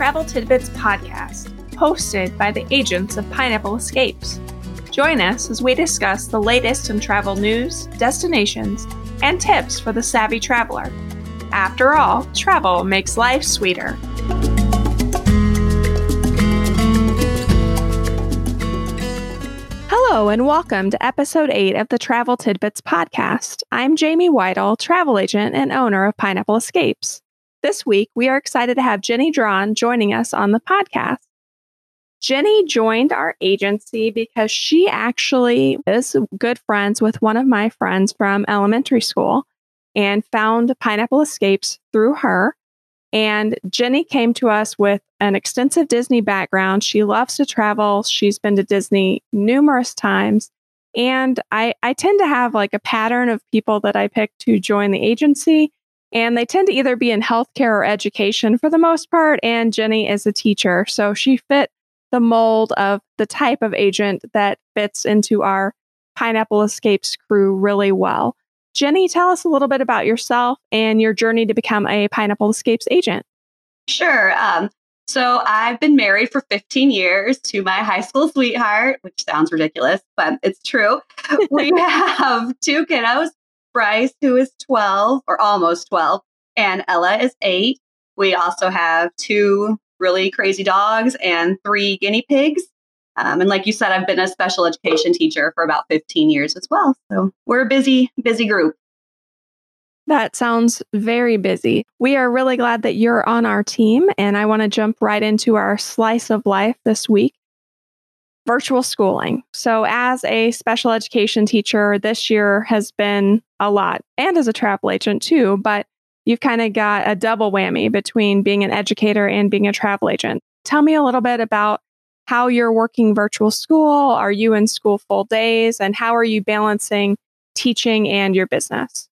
Travel Tidbits podcast, hosted by the agents of Pineapple Escapes. Join us as we discuss the latest in travel news, destinations, and tips for the savvy traveler. After all, travel makes life sweeter. Hello, and welcome to episode 8 of the Travel Tidbits podcast. I'm Jamie Whittle, travel agent and owner of Pineapple Escapes. This week, we are excited to have Jenny Drawn joining us on the podcast. Jenny joined our agency because she actually is good friends with one of my friends from elementary school and found Pineapple Escapes through her. And Jenny came to us with an extensive Disney background. She loves to travel. She's been to Disney numerous times. And I, I tend to have like a pattern of people that I pick to join the agency. And they tend to either be in healthcare or education for the most part. And Jenny is a teacher. So she fit the mold of the type of agent that fits into our Pineapple Escapes crew really well. Jenny, tell us a little bit about yourself and your journey to become a Pineapple Escapes agent. Sure. Um, so I've been married for 15 years to my high school sweetheart, which sounds ridiculous, but it's true. we have two kiddos Bryce, who is 12 or almost 12, and Ella is eight. We also have two really crazy dogs and three guinea pigs. Um, and like you said, I've been a special education teacher for about 15 years as well. So we're a busy, busy group. That sounds very busy. We are really glad that you're on our team. And I want to jump right into our slice of life this week virtual schooling. So, as a special education teacher, this year has been a lot, and as a travel agent too, but you've kind of got a double whammy between being an educator and being a travel agent. Tell me a little bit about how you're working virtual school. Are you in school full days? And how are you balancing teaching and your business?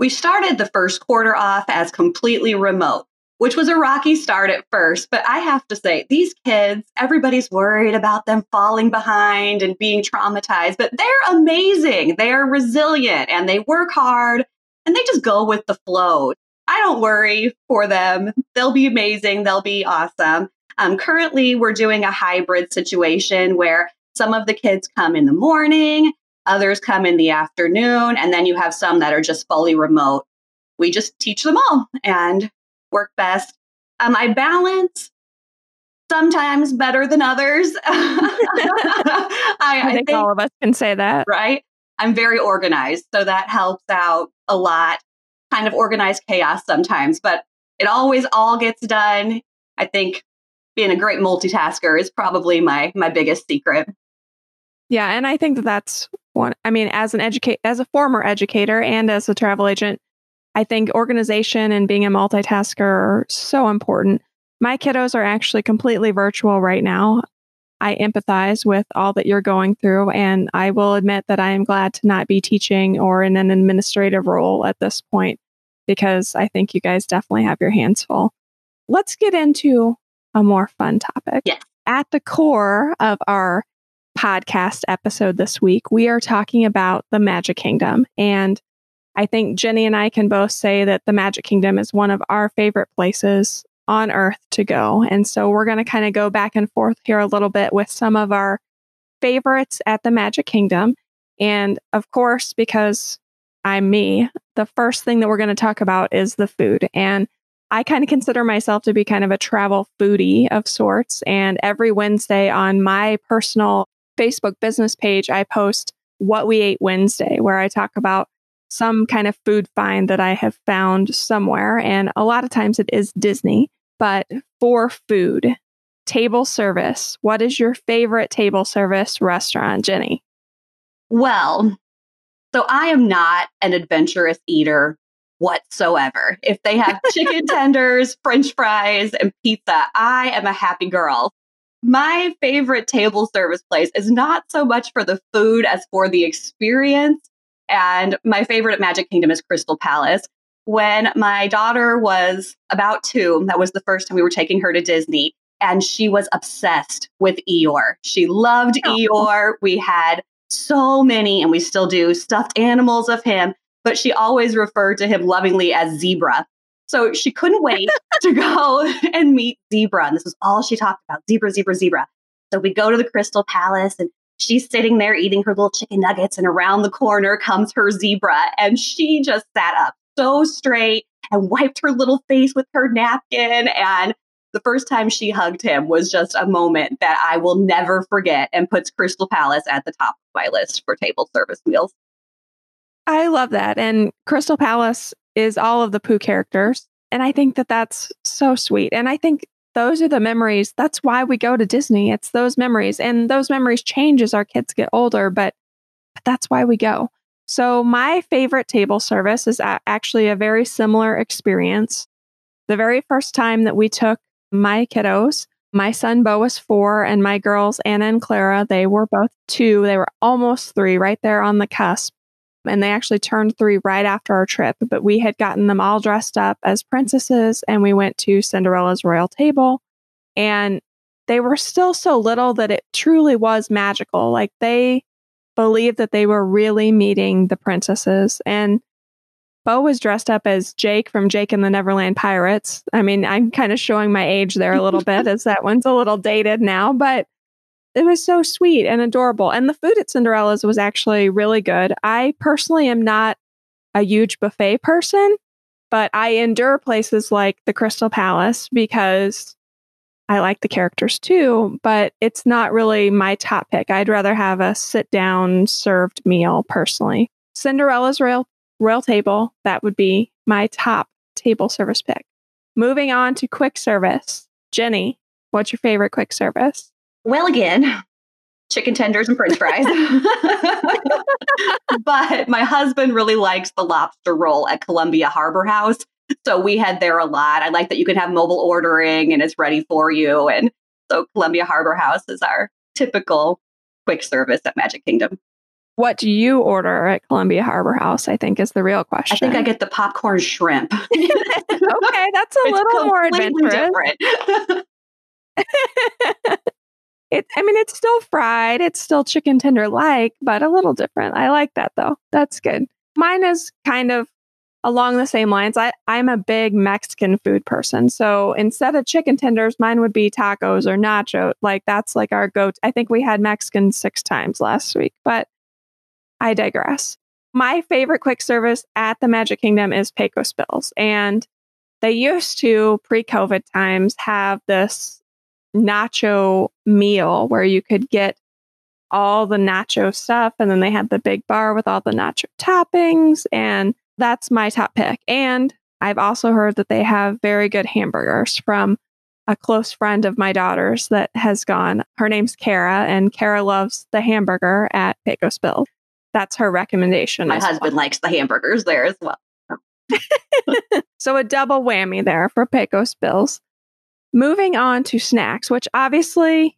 We started the first quarter off as completely remote which was a rocky start at first. But I have to say, these kids, everybody's worried about them falling behind and being traumatized, but they're amazing. They are resilient and they work hard and they just go with the flow. I don't worry for them. They'll be amazing. They'll be awesome. Um, currently, we're doing a hybrid situation where some of the kids come in the morning, others come in the afternoon, and then you have some that are just fully remote. We just teach them all, and work best. Um, I balance sometimes better than others. I, I, I, think, think all of us can say that. Right. I'm very organized. So that helps out a lot. Kind of organized chaos sometimes, but it always all gets done. I think being a great multitasker is probably my my biggest secret. Yeah, and I think that that's one. I mean, as an educate, as a former educator and as a travel agent, I think organization and being a multitasker are so important. My kiddos are actually completely virtual right now. I empathize with all that you're going through, and I will admit that I am glad to not be teaching or in an administrative role at this point because I think you guys definitely have your hands full. Let's get into a more fun topic. Yes. At the core of our podcast episode this week, we are talking about the Magic Kingdom. And I think Jenny and I can both say that the Magic Kingdom is one of our favorite places on earth to go. And so we're going to kind of go back and forth here a little bit with some of our favorites at the Magic Kingdom. And of course, because I'm me, the first thing that we're going to talk about is the food. And I kind of consider myself to be kind of a travel foodie of sorts. And every Wednesday on my personal Facebook business page, I post What We Ate Wednesday, where I talk about some kind of food find that I have found somewhere. And a lot of times it is Disney. But for food, table service, what is your favorite table service restaurant, Jenny? Well, so I am not an adventurous eater whatsoever. If they have chicken tenders, french fries, and pizza, I am a happy girl. My favorite table service place is not so much for the food as for the experience and my favorite at Magic Kingdom is Crystal Palace. When my daughter was about two, that was the first time we were taking her to Disney, and she was obsessed with Eeyore. She loved oh. Eeyore. We had so many, and we still do, stuffed animals of him, but she always referred to him lovingly as Zebra. So she couldn't wait to go and meet Zebra. And this was all she talked about zebra, zebra, zebra. So we go to the Crystal Palace and she's sitting there eating her little chicken nuggets. And around the corner comes her zebra. And she just sat up so straight and wiped her little face with her napkin. And the first time she hugged him was just a moment that I will never forget and puts Crystal Palace at the top of my list for table service meals. I love that. And Crystal Palace is all of the Pooh characters. And I think that that's so sweet. And I think those are the memories. That's why we go to Disney. It's those memories. And those memories change as our kids get older, but, but that's why we go. So, my favorite table service is actually a very similar experience. The very first time that we took my kiddos, my son Bo was four, and my girls, Anna and Clara, they were both two. They were almost three, right there on the cusp and they actually turned three right after our trip. But we had gotten them all dressed up as princesses, and we went to Cinderella's royal table. And they were still so little that it truly was magical. Like they believed that they were really meeting the princesses. And Bo was dressed up as Jake from Jake and the Neverland Pirates. I mean, I'm kind of showing my age there a little bit, as that one's a little dated now, but it was so sweet and adorable. And the food at Cinderella's was actually really good. I personally am not a huge buffet person, but I endure places like the Crystal Palace because I like the characters too, but it's not really my top pick. I'd rather have a sit down served meal personally. Cinderella's Royal, Royal Table, that would be my top table service pick. Moving on to quick service. Jenny, what's your favorite quick service? Well, again, chicken tenders and french fries. but my husband really likes the lobster roll at Columbia Harbor House. So we head there a lot. I like that you can have mobile ordering and it's ready for you. And so Columbia Harbor House is our typical quick service at Magic Kingdom. What do you order at Columbia Harbor House? I think is the real question. I think I get the popcorn shrimp. okay, that's a it's little more adventurous. It i mean it's still fried it's still chicken tender like but a little different. I like that though. That's good. Mine is kind of along the same lines. I i'm a big mexican food person so instead of chicken tenders mine would be tacos or nacho like that's like our go i think we had mexican six times last week but i digress. My favorite quick service at the magic kingdom is pecos bills and they used to pre-covid times have this nacho meal where you could get all the nacho stuff. And then they had the big bar with all the nacho toppings. And that's my top pick. And I've also heard that they have very good hamburgers from a close friend of my daughter's that has gone. Her name's Kara, and Kara loves the hamburger at Pecos Bill. That's her recommendation. My husband well. likes the hamburgers there as well. so a double whammy there for Pecos Bills. Moving on to snacks, which obviously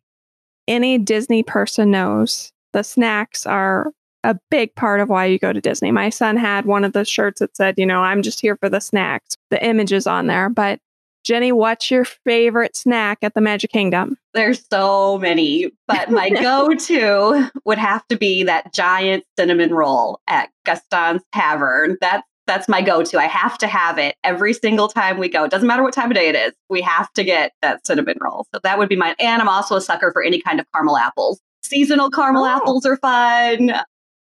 any Disney person knows the snacks are a big part of why you go to Disney. My son had one of the shirts that said, you know, I'm just here for the snacks, the images on there. But Jenny, what's your favorite snack at the Magic Kingdom? There's so many, but my go to would have to be that giant cinnamon roll at Gaston's Tavern. That's that's my go-to. I have to have it every single time we go. It doesn't matter what time of day it is. We have to get that cinnamon roll. So that would be mine. And I'm also a sucker for any kind of caramel apples. Seasonal caramel oh. apples are fun.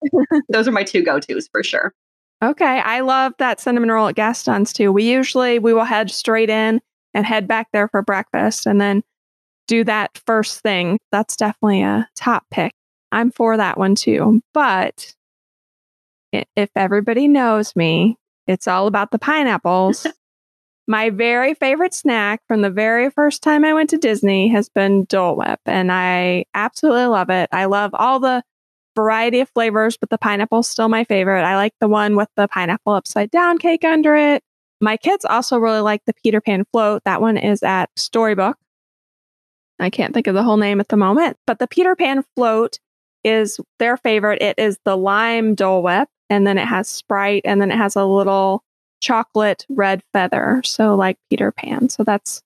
Those are my two go-tos for sure. Okay, I love that cinnamon roll at Gaston's too. We usually we will head straight in and head back there for breakfast and then do that first thing. That's definitely a top pick. I'm for that one too. But if everybody knows me, it's all about the pineapples. My very favorite snack from the very first time I went to Disney has been Dole Whip, and I absolutely love it. I love all the variety of flavors, but the pineapple is still my favorite. I like the one with the pineapple upside down cake under it. My kids also really like the Peter Pan float. That one is at Storybook. I can't think of the whole name at the moment, but the Peter Pan float is their favorite. It is the lime Dole Whip and then it has Sprite, and then it has a little chocolate red feather. So like Peter Pan. So that's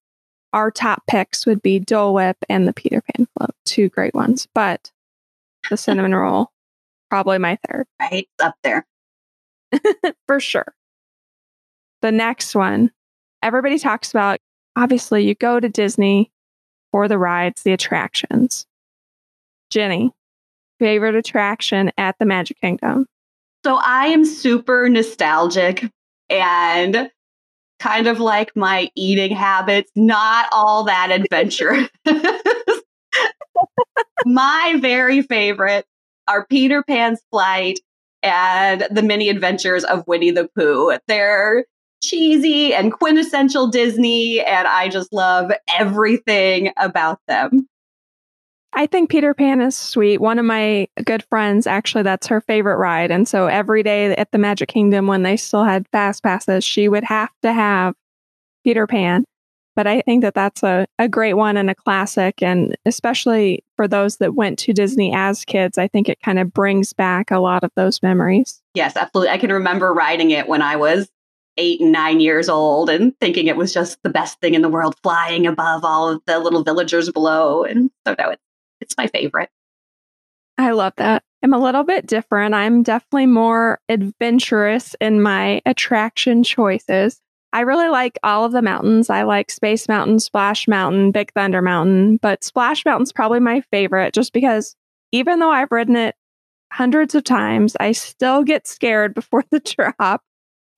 our top picks would be Dole Whip and the Peter Pan float. Two great ones. But the cinnamon roll, probably my third. Right up there. For sure. The next one, everybody talks about obviously you go to Disney for the rides, the attractions. Jenny, favorite attraction at the Magic Kingdom? So I am super nostalgic and kind of like my eating habits, not all that adventurous. my very favorite are Peter Pan's flight and the mini adventures of Winnie the Pooh. They're cheesy and quintessential Disney, and I just love everything about them. I think Peter Pan is sweet. One of my good friends, actually, that's her favorite ride. And so every day at the Magic Kingdom, when they still had fast passes, she would have to have Peter Pan. But I think that that's a, a great one and a classic. And especially for those that went to Disney as kids, I think it kind of brings back a lot of those memories. Yes, absolutely. I can remember riding it when I was eight and nine years old and thinking it was just the best thing in the world, flying above all of the little villagers below. And so now it's, it's my favorite. I love that. I'm a little bit different. I'm definitely more adventurous in my attraction choices. I really like all of the mountains. I like Space Mountain, Splash Mountain, Big Thunder Mountain, but Splash Mountain's probably my favorite just because even though I've ridden it hundreds of times, I still get scared before the drop.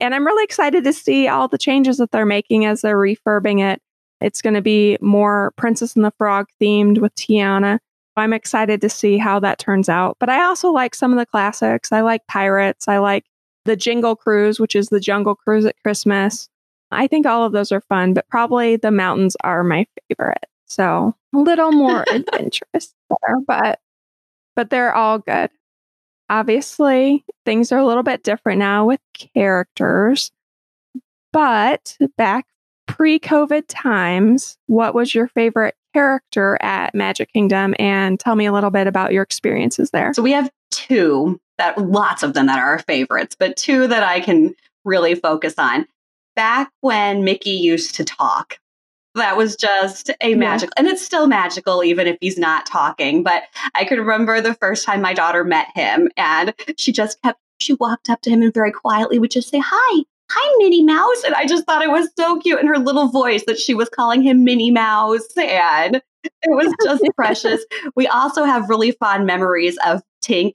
And I'm really excited to see all the changes that they're making as they're refurbing it. It's going to be more Princess and the Frog themed with Tiana. I'm excited to see how that turns out. But I also like some of the classics. I like Pirates. I like the Jingle Cruise, which is the Jungle Cruise at Christmas. I think all of those are fun, but probably the mountains are my favorite. So a little more adventurous there, but but they're all good. Obviously, things are a little bit different now with characters. But back pre-COVID times, what was your favorite character at Magic Kingdom and tell me a little bit about your experiences there. So we have two that lots of them that are our favorites, but two that I can really focus on back when Mickey used to talk. That was just a yeah. magical, and it's still magical even if he's not talking. But I could remember the first time my daughter met him, and she just kept, she walked up to him and very quietly would just say, Hi, hi, Minnie Mouse. And I just thought it was so cute in her little voice that she was calling him Minnie Mouse. And it was just precious. We also have really fond memories of Tink.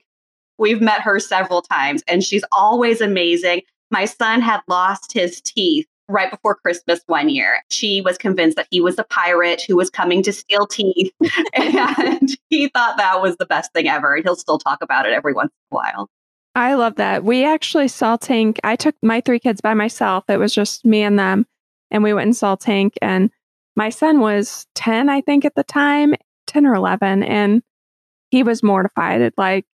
We've met her several times, and she's always amazing. My son had lost his teeth right before Christmas one year. She was convinced that he was a pirate who was coming to steal teeth. and he thought that was the best thing ever. And he'll still talk about it every once in a while. I love that. We actually saw Tink. I took my three kids by myself. It was just me and them. And we went and saw Tink. And my son was 10, I think, at the time, 10 or 11. And he was mortified. Like,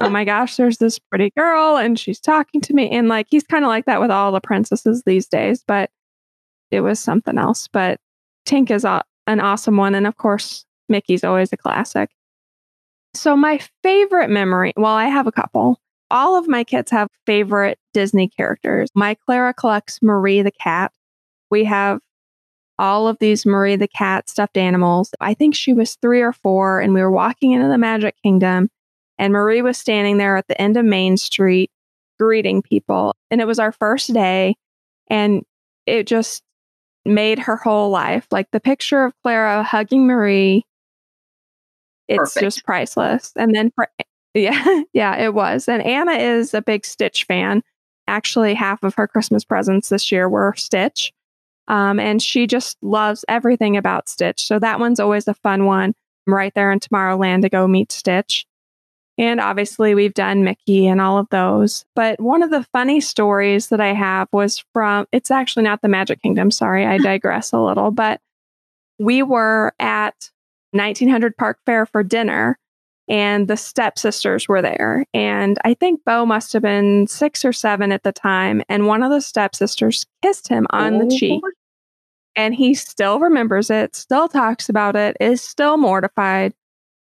oh my gosh, there's this pretty girl and she's talking to me. And like, he's kind of like that with all the princesses these days, but it was something else. But Tink is a, an awesome one. And of course, Mickey's always a classic. So, my favorite memory, well, I have a couple. All of my kids have favorite Disney characters. My Clara collects Marie the cat. We have all of these Marie the cat stuffed animals. I think she was three or four, and we were walking into the Magic Kingdom and Marie was standing there at the end of Main Street greeting people. And it was our first day. And it just made her whole life. Like the picture of Clara hugging Marie, it's Perfect. just priceless. And then for, yeah, yeah, it was. And Anna is a big Stitch fan. Actually, half of her Christmas presents this year were Stitch. Um, and she just loves everything about Stitch. So that one's always a fun one. I'm right there in Tomorrowland to go meet Stitch. And obviously, we've done Mickey and all of those. But one of the funny stories that I have was from, it's actually not the Magic Kingdom. Sorry, I digress a little. But we were at 1900 Park Fare for dinner, and the stepsisters were there. And I think Bo must have been six or seven at the time. And one of the stepsisters kissed him on oh. the cheek. Oh. And he still remembers it, still talks about it, is still mortified.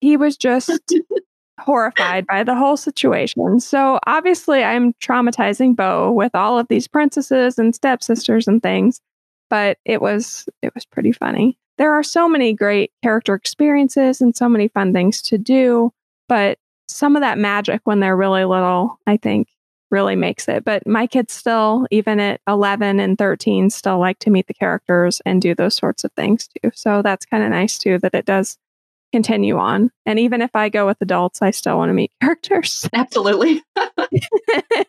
He was just horrified by the whole situation. So obviously, I'm traumatizing Bo with all of these princesses and stepsisters and things, but it was it was pretty funny. There are so many great character experiences and so many fun things to do, but some of that magic when they're really little, I think, really makes it. But my kids still, even at 11 and 13, still like to meet the characters and do those sorts of things too. So that's kind of nice too that it does continue on. And even if I go with adults, I still want to meet characters. Absolutely.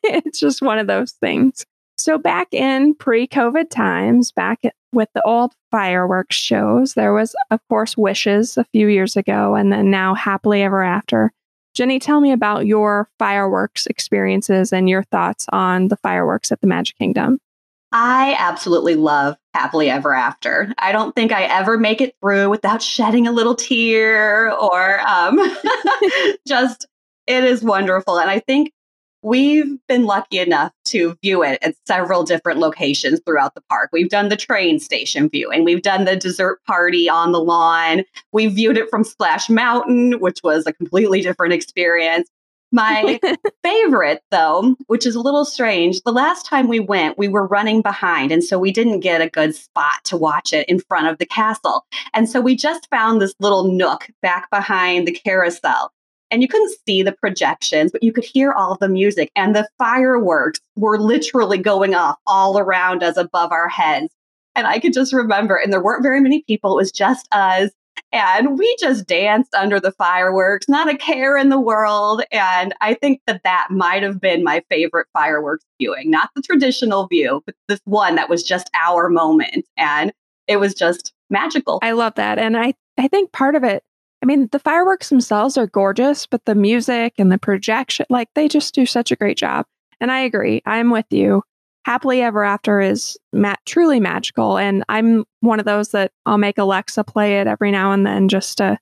it's just one of those things. So back in pre-COVID times, back with the old fireworks shows, there was of course Wishes a few years ago and then now Happily Ever After. Jenny, tell me about your fireworks experiences and your thoughts on the fireworks at the Magic Kingdom. I absolutely love Happily Ever After. I don't think I ever make it through without shedding a little tear or um, just, it is wonderful. And I think we've been lucky enough to view it at several different locations throughout the park. We've done the train station viewing, we've done the dessert party on the lawn, we viewed it from Splash Mountain, which was a completely different experience. My favorite, though, which is a little strange, the last time we went, we were running behind. And so we didn't get a good spot to watch it in front of the castle. And so we just found this little nook back behind the carousel. And you couldn't see the projections, but you could hear all the music. And the fireworks were literally going off all around us above our heads. And I could just remember, and there weren't very many people, it was just us. And we just danced under the fireworks, not a care in the world. And I think that that might have been my favorite fireworks viewing, not the traditional view, but this one that was just our moment. And it was just magical. I love that. And I, I think part of it, I mean, the fireworks themselves are gorgeous, but the music and the projection, like they just do such a great job. And I agree. I'm with you happily ever after is ma- truly magical and i'm one of those that i'll make alexa play it every now and then just to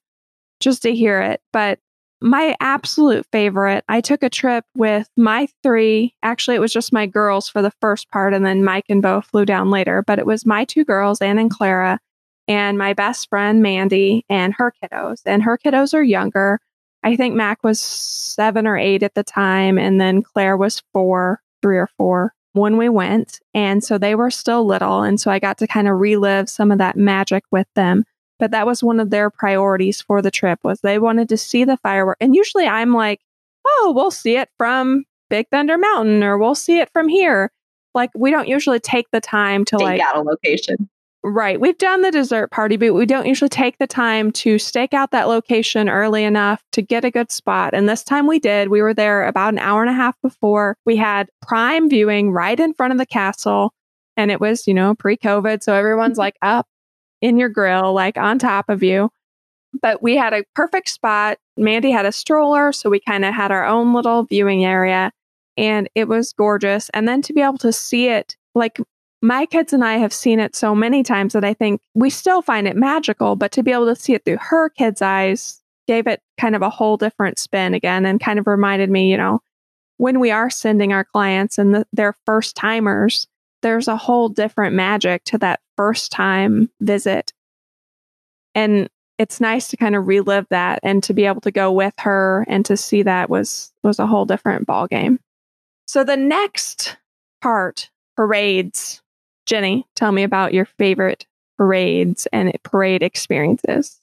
just to hear it but my absolute favorite i took a trip with my three actually it was just my girls for the first part and then mike and bo flew down later but it was my two girls anna and clara and my best friend mandy and her kiddos and her kiddos are younger i think mac was seven or eight at the time and then claire was four three or four when we went. And so they were still little. And so I got to kind of relive some of that magic with them. But that was one of their priorities for the trip was they wanted to see the firework. And usually I'm like, oh, we'll see it from Big Thunder Mountain or we'll see it from here. Like we don't usually take the time to Take like out a location. Right. We've done the dessert party, but we don't usually take the time to stake out that location early enough to get a good spot. And this time we did. We were there about an hour and a half before. We had prime viewing right in front of the castle. And it was, you know, pre COVID. So everyone's mm-hmm. like up in your grill, like on top of you. But we had a perfect spot. Mandy had a stroller. So we kind of had our own little viewing area. And it was gorgeous. And then to be able to see it like my kids and I have seen it so many times that I think we still find it magical, but to be able to see it through her kids' eyes gave it kind of a whole different spin again and kind of reminded me, you know, when we are sending our clients and the, they're first timers, there's a whole different magic to that first time visit. And it's nice to kind of relive that and to be able to go with her and to see that was was a whole different ball game. So the next part, parades, Jenny, tell me about your favorite parades and parade experiences.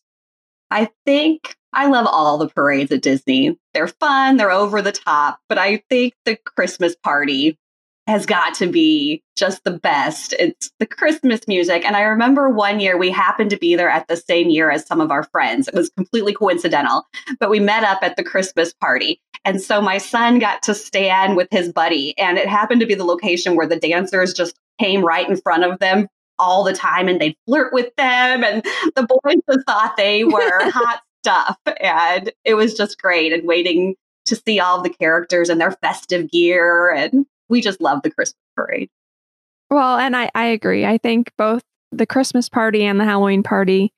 I think I love all the parades at Disney. They're fun, they're over the top, but I think the Christmas party has got to be just the best. It's the Christmas music. And I remember one year we happened to be there at the same year as some of our friends. It was completely coincidental, but we met up at the Christmas party. And so my son got to stand with his buddy, and it happened to be the location where the dancers just came right in front of them all the time and they'd flirt with them. And the boys just thought they were hot stuff. And it was just great. And waiting to see all the characters and their festive gear. And we just love the Christmas parade. Well, and I, I agree. I think both the Christmas party and the Halloween party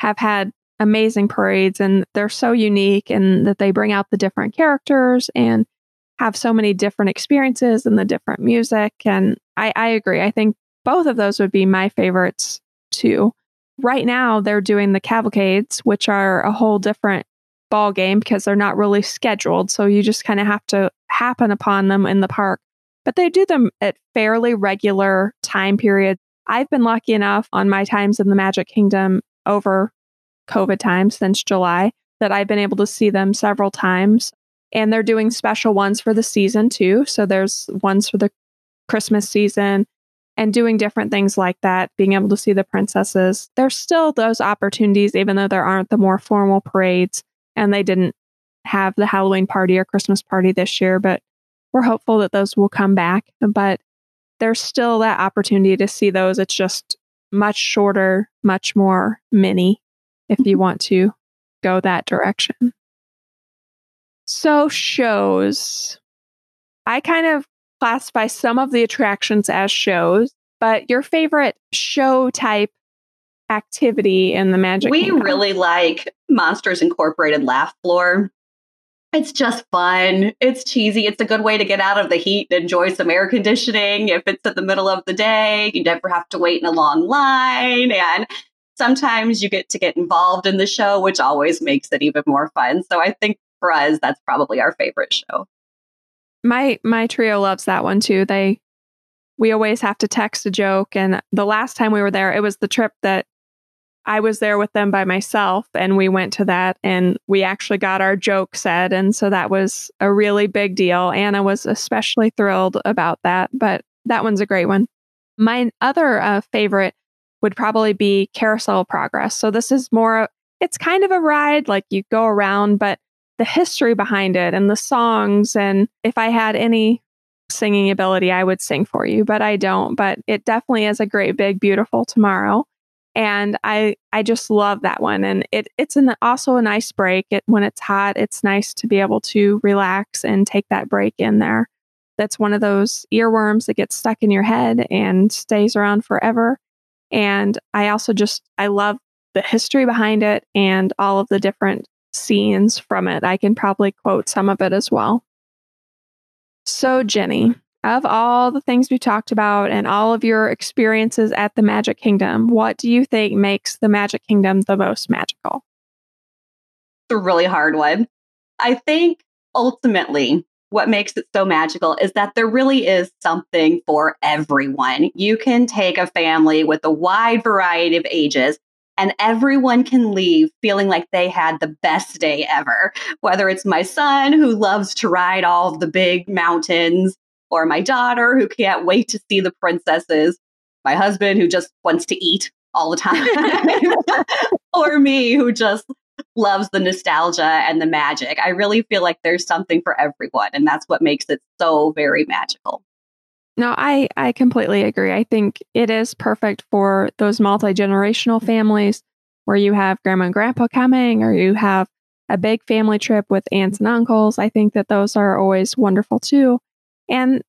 have had amazing parades and they're so unique and that they bring out the different characters and have so many different experiences and the different music. And I, I agree. I think both of those would be my favorites too. Right now, they're doing the cavalcades, which are a whole different ball game because they're not really scheduled. So you just kind of have to happen upon them in the park. But they do them at fairly regular time periods. I've been lucky enough on my times in the Magic Kingdom over COVID time since July that I've been able to see them several times And they're doing special ones for the season too. So there's ones for the Christmas season and doing different things like that, being able to see the princesses. There's still those opportunities, even though there aren't the more formal parades and they didn't have the Halloween party or Christmas party this year, but we're hopeful that those will come back. But there's still that opportunity to see those. It's just much shorter, much more mini if you mm-hmm. want to go that direction. So, shows. I kind of classify some of the attractions as shows, but your favorite show type activity in the Magic We Kingdom? really like Monsters Incorporated Laugh Floor. It's just fun. It's cheesy. It's a good way to get out of the heat and enjoy some air conditioning. If it's at the middle of the day, you never have to wait in a long line. And sometimes you get to get involved in the show, which always makes it even more fun. So I think for us, that's probably our favorite show. My my trio loves that one too. They we always have to text a joke and the last time we were there, it was the trip that I was there with them by myself and we went to that and we actually got our joke said and so that was a really big deal. Anna was especially thrilled about that, but that one's a great one. My other uh, favorite would probably be Carousel Progress. So this is more it's kind of a ride like you go around but the history behind it and the songs and if I had any singing ability I would sing for you, but I don't, but it definitely is a great big beautiful tomorrow and I I just love that one. And it it's an also a nice break. It when it's hot, it's nice to be able to relax and take that break in there. That's one of those earworms that gets stuck in your head and stays around forever. And I also just I love the history behind it and all of the different scenes from it. I can probably quote some of it as well. So Jenny, of all the things we talked about and all of your experiences at the Magic Kingdom, what do you think makes the Magic Kingdom the most magical? It's a really hard one. I think ultimately what makes it so magical is that there really is something for everyone. You can take a family with a wide variety of ages and everyone can leave feeling like they had the best day ever. Whether it's my son who loves to ride all of the big mountains, or my daughter who can't wait to see the princesses, my husband who just wants to eat all the time, or me who just loves the nostalgia and the magic. I really feel like there's something for everyone, and that's what makes it so very magical. No, I, I completely agree. I think it is perfect for those multi generational families where you have grandma and grandpa coming or you have a big family trip with aunts and uncles. I think that those are always wonderful too. And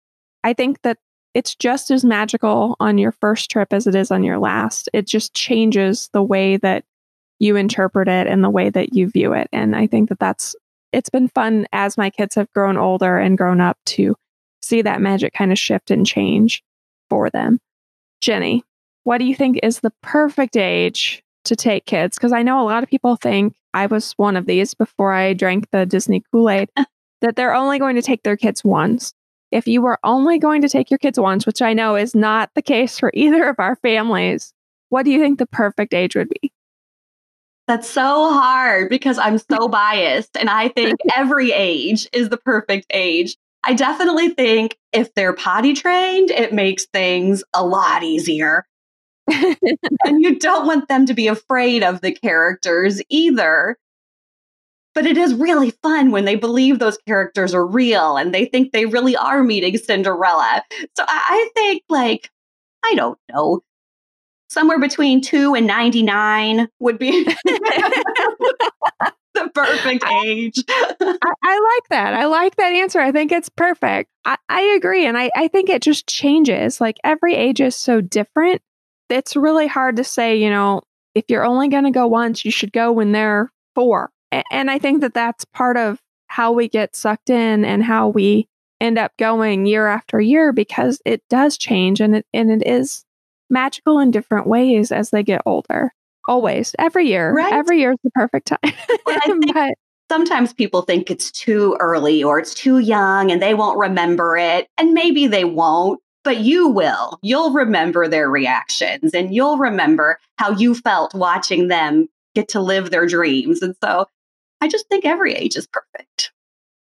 I think that it's just as magical on your first trip as it is on your last. It just changes the way that you interpret it and the way that you view it. And I think that that's it's been fun as my kids have grown older and grown up to see that magic kind of shift and change for them. Jenny, what do you think is the perfect age to take kids? Because I know a lot of people think I was one of these before I drank the Disney Kool Aid, that they're only going to take their kids once. If you were only going to take your kids once, which I know is not the case for either of our families, what do you think the perfect age would be? That's so hard because I'm so biased, and I think every age is the perfect age. I definitely think if they're potty trained, it makes things a lot easier. and you don't want them to be afraid of the characters either. But it is really fun when they believe those characters are real and they think they really are meeting Cinderella. So I, think, like, I don't know, somewhere between two and 99 would be the perfect age. I, I, like that. I like that answer. I think it's perfect. I, I agree. And I, I think it just changes. Like every age is so different. It's really hard to say, you know, if you're only going to go once, you should go when they're four. And, and I think that that's part of how we get sucked in and how we end up going year after year because it does change and it, and it is magical in different ways as they get older always every year right? every year is the perfect time but sometimes people think it's too early or it's too young and they won't remember it and maybe they won't but you will you'll remember their reactions and you'll remember how you felt watching them get to live their dreams and so i just think every age is perfect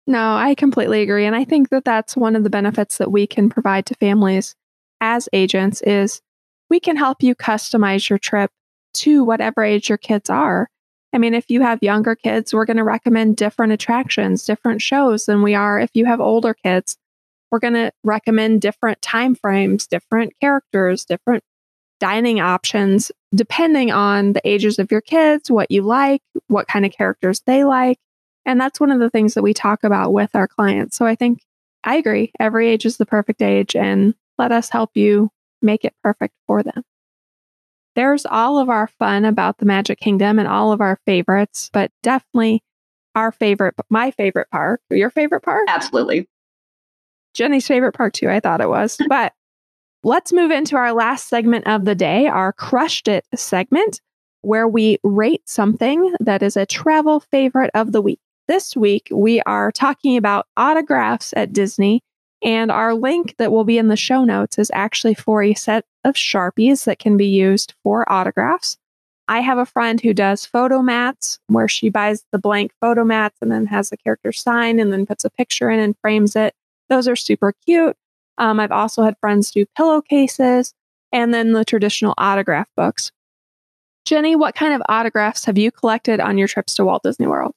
No, I completely agree. And I think that that's one of the benefits that we can provide to families as agents is we can help you customize your trip to whatever age your kids are. I mean, if you have younger kids, we're going to recommend different attractions, different shows than we are if you have older kids. We're going to recommend different time frames, different characters, different dining options depending on the ages of your kids, what you like, what kind of characters they like. And that's one of the things that we talk about with our clients. So I think I agree. Every age is the perfect age, and let us help you make it perfect for them. There's all of our fun about the Magic Kingdom and all of our favorites, but definitely our favorite, my favorite park. Your favorite park? Absolutely. Jenny's favorite park, too. I thought it was. but let's move into our last segment of the day, our Crushed It segment, where we rate something that is a travel favorite of the week. This week, we are talking about autographs at Disney and our link that will be in the show notes is actually for a set of Sharpies that can be used for autographs. I have a friend who does photo mats where she buys the blank photo mats and then has the character sign and then puts a picture in and frames it. Those are super cute. Um, I've also had friends do pillowcases and then the traditional autograph books. Jenny, what kind of autographs have you collected on your trips to Walt Disney World?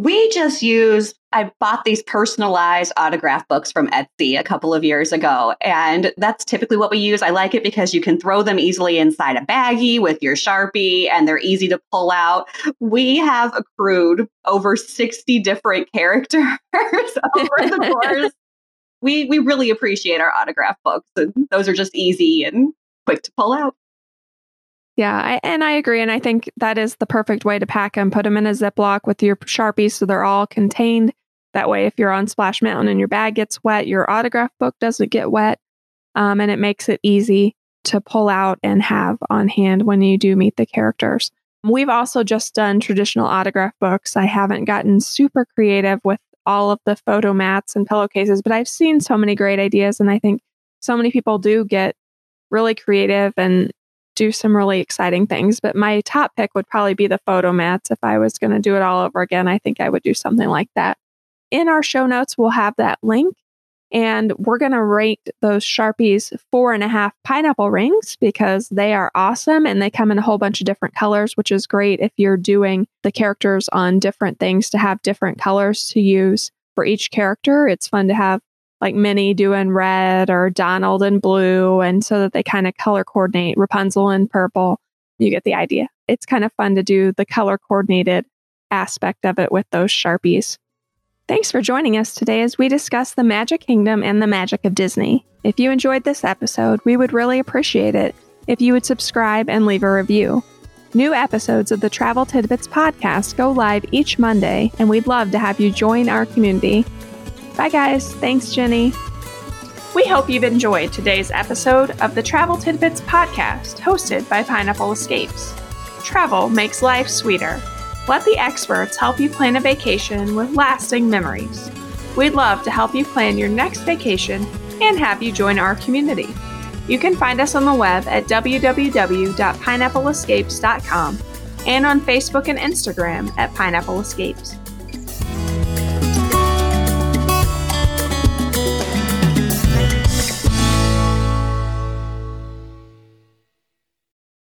We just use, I bought these personalized autograph books from Etsy a couple of years ago. And that's typically what we use. I like it because you can throw them easily inside a baggie with your Sharpie and they're easy to pull out. We have accrued over 60 different characters over the course. We, we really appreciate our autograph books. And those are just easy and quick to pull out. Yeah, I, and I agree. And I think that is the perfect way to pack them. Put them in a Ziploc with your Sharpies so they're all contained. That way, if you're on Splash Mountain and your bag gets wet, your autograph book doesn't get wet. Um, and it makes it easy to pull out and have on hand when you do meet the characters. We've also just done traditional autograph books. I haven't gotten super creative with all of the photo mats and pillowcases, but I've seen so many great ideas. And I think so many people do get really creative and do some really exciting things. But my top pick would probably be the photo mats. If I was going to do it all over again, I think I would do something like that. In our show notes, we'll have that link. And we're going to rate those Sharpies four and a half pineapple rings because they are awesome and they come in a whole bunch of different colors, which is great if you're doing the characters on different things to have different colors to use for each character. It's fun to have like Minnie doing red or Donald in blue, and so that they kind of color coordinate Rapunzel in purple. You get the idea. It's kind of fun to do the color coordinated aspect of it with those Sharpies. Thanks for joining us today as we discuss the Magic Kingdom and the magic of Disney. If you enjoyed this episode, we would really appreciate it if you would subscribe and leave a review. New episodes of the Travel Tidbits podcast go live each Monday, and we'd love to have you join our community Bye, guys. Thanks, Jenny. We hope you've enjoyed today's episode of the Travel Tidbits podcast hosted by Pineapple Escapes. Travel makes life sweeter. Let the experts help you plan a vacation with lasting memories. We'd love to help you plan your next vacation and have you join our community. You can find us on the web at www.pineappleescapes.com and on Facebook and Instagram at Pineapple Escapes.